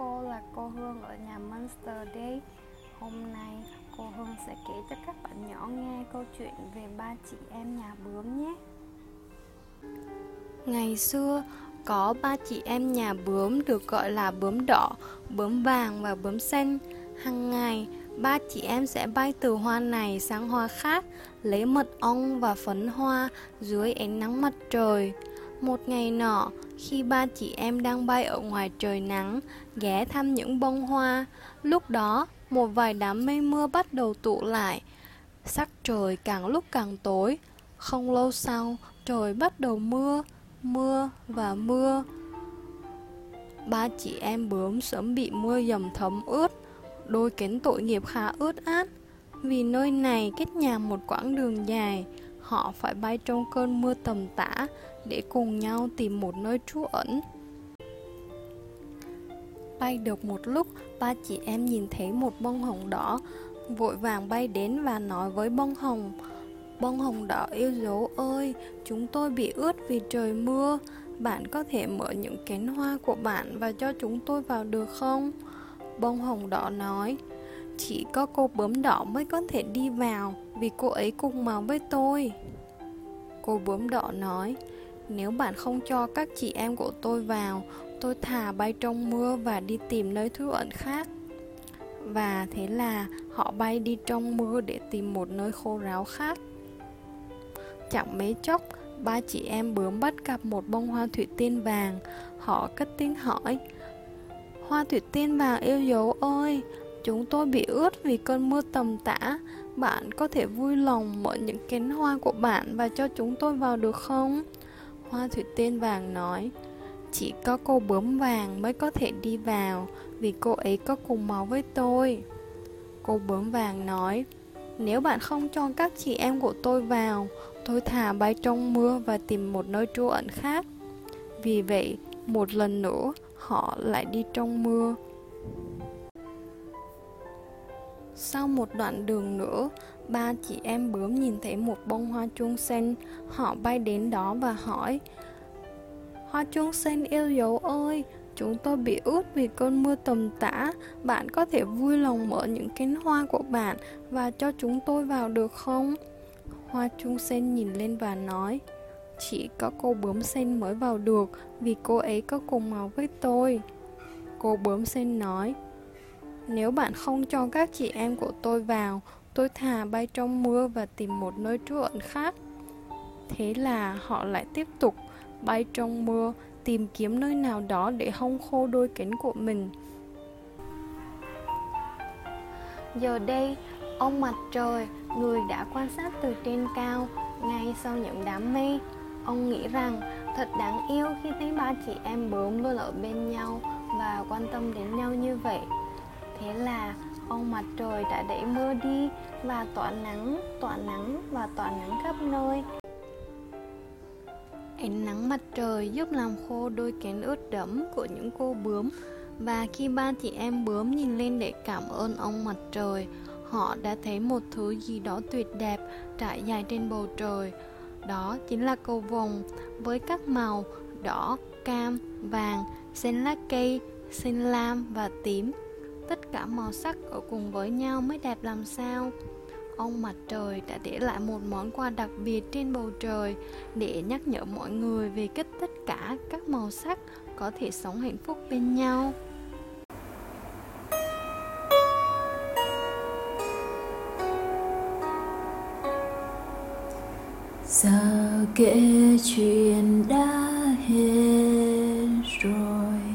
cô là cô Hương ở nhà Monster Day. Hôm nay cô Hương sẽ kể cho các bạn nhỏ nghe câu chuyện về ba chị em nhà bướm nhé. Ngày xưa có ba chị em nhà bướm được gọi là bướm đỏ, bướm vàng và bướm xanh. Hàng ngày, ba chị em sẽ bay từ hoa này sang hoa khác, lấy mật ong và phấn hoa dưới ánh nắng mặt trời. Một ngày nọ, khi ba chị em đang bay ở ngoài trời nắng, ghé thăm những bông hoa, lúc đó một vài đám mây mưa bắt đầu tụ lại. Sắc trời càng lúc càng tối, không lâu sau trời bắt đầu mưa, mưa và mưa. Ba chị em bướm sớm bị mưa dầm thấm ướt, đôi kén tội nghiệp khá ướt át. Vì nơi này cách nhà một quãng đường dài, họ phải bay trong cơn mưa tầm tã để cùng nhau tìm một nơi trú ẩn. Bay được một lúc, ba chị em nhìn thấy một bông hồng đỏ, vội vàng bay đến và nói với bông hồng, Bông hồng đỏ yêu dấu ơi, chúng tôi bị ướt vì trời mưa, bạn có thể mở những cánh hoa của bạn và cho chúng tôi vào được không? Bông hồng đỏ nói, chỉ có cô bướm đỏ mới có thể đi vào vì cô ấy cùng màu với tôi. Cô bướm đỏ nói, nếu bạn không cho các chị em của tôi vào, tôi thả bay trong mưa và đi tìm nơi trú ẩn khác. Và thế là họ bay đi trong mưa để tìm một nơi khô ráo khác. Chẳng mấy chốc, ba chị em bướm bắt gặp một bông hoa thủy tiên vàng. Họ cất tiếng hỏi, Hoa thủy tiên vàng yêu dấu ơi, chúng tôi bị ướt vì cơn mưa tầm tã. Bạn có thể vui lòng mở những cánh hoa của bạn và cho chúng tôi vào được không? Hoa thủy tiên vàng nói, chỉ có cô bướm vàng mới có thể đi vào vì cô ấy có cùng máu với tôi. Cô bướm vàng nói, nếu bạn không cho các chị em của tôi vào, tôi thả bay trong mưa và tìm một nơi trú ẩn khác. Vì vậy, một lần nữa, họ lại đi trong mưa. Sau một đoạn đường nữa, ba chị em bướm nhìn thấy một bông hoa chuông xanh. Họ bay đến đó và hỏi, Hoa chuông xanh yêu dấu ơi, chúng tôi bị ướt vì cơn mưa tầm tã. Bạn có thể vui lòng mở những cánh hoa của bạn và cho chúng tôi vào được không? Hoa chuông xanh nhìn lên và nói, chỉ có cô bướm xanh mới vào được vì cô ấy có cùng màu với tôi. Cô bướm xanh nói, nếu bạn không cho các chị em của tôi vào, tôi thà bay trong mưa và tìm một nơi trú ẩn khác. Thế là họ lại tiếp tục bay trong mưa, tìm kiếm nơi nào đó để hong khô đôi cánh của mình. Giờ đây, ông mặt trời, người đã quan sát từ trên cao, ngay sau những đám mây, ông nghĩ rằng thật đáng yêu khi thấy ba chị em bướm luôn ở bên nhau và quan tâm đến nhau như vậy. Thế là ông mặt trời đã đẩy mưa đi và tỏa nắng, tỏa nắng và tỏa nắng khắp nơi. Ánh nắng mặt trời giúp làm khô đôi kén ướt đẫm của những cô bướm và khi ba chị em bướm nhìn lên để cảm ơn ông mặt trời, họ đã thấy một thứ gì đó tuyệt đẹp trải dài trên bầu trời. Đó chính là cầu vồng với các màu đỏ, cam, vàng, xanh lá cây, xanh lam và tím tất cả màu sắc ở cùng với nhau mới đẹp làm sao. Ông mặt trời đã để lại một món quà đặc biệt trên bầu trời để nhắc nhở mọi người về cách tất cả các màu sắc có thể sống hạnh phúc bên nhau. Giờ kể chuyện đã hết rồi.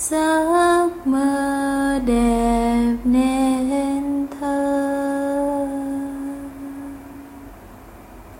giấc mơ đẹp nè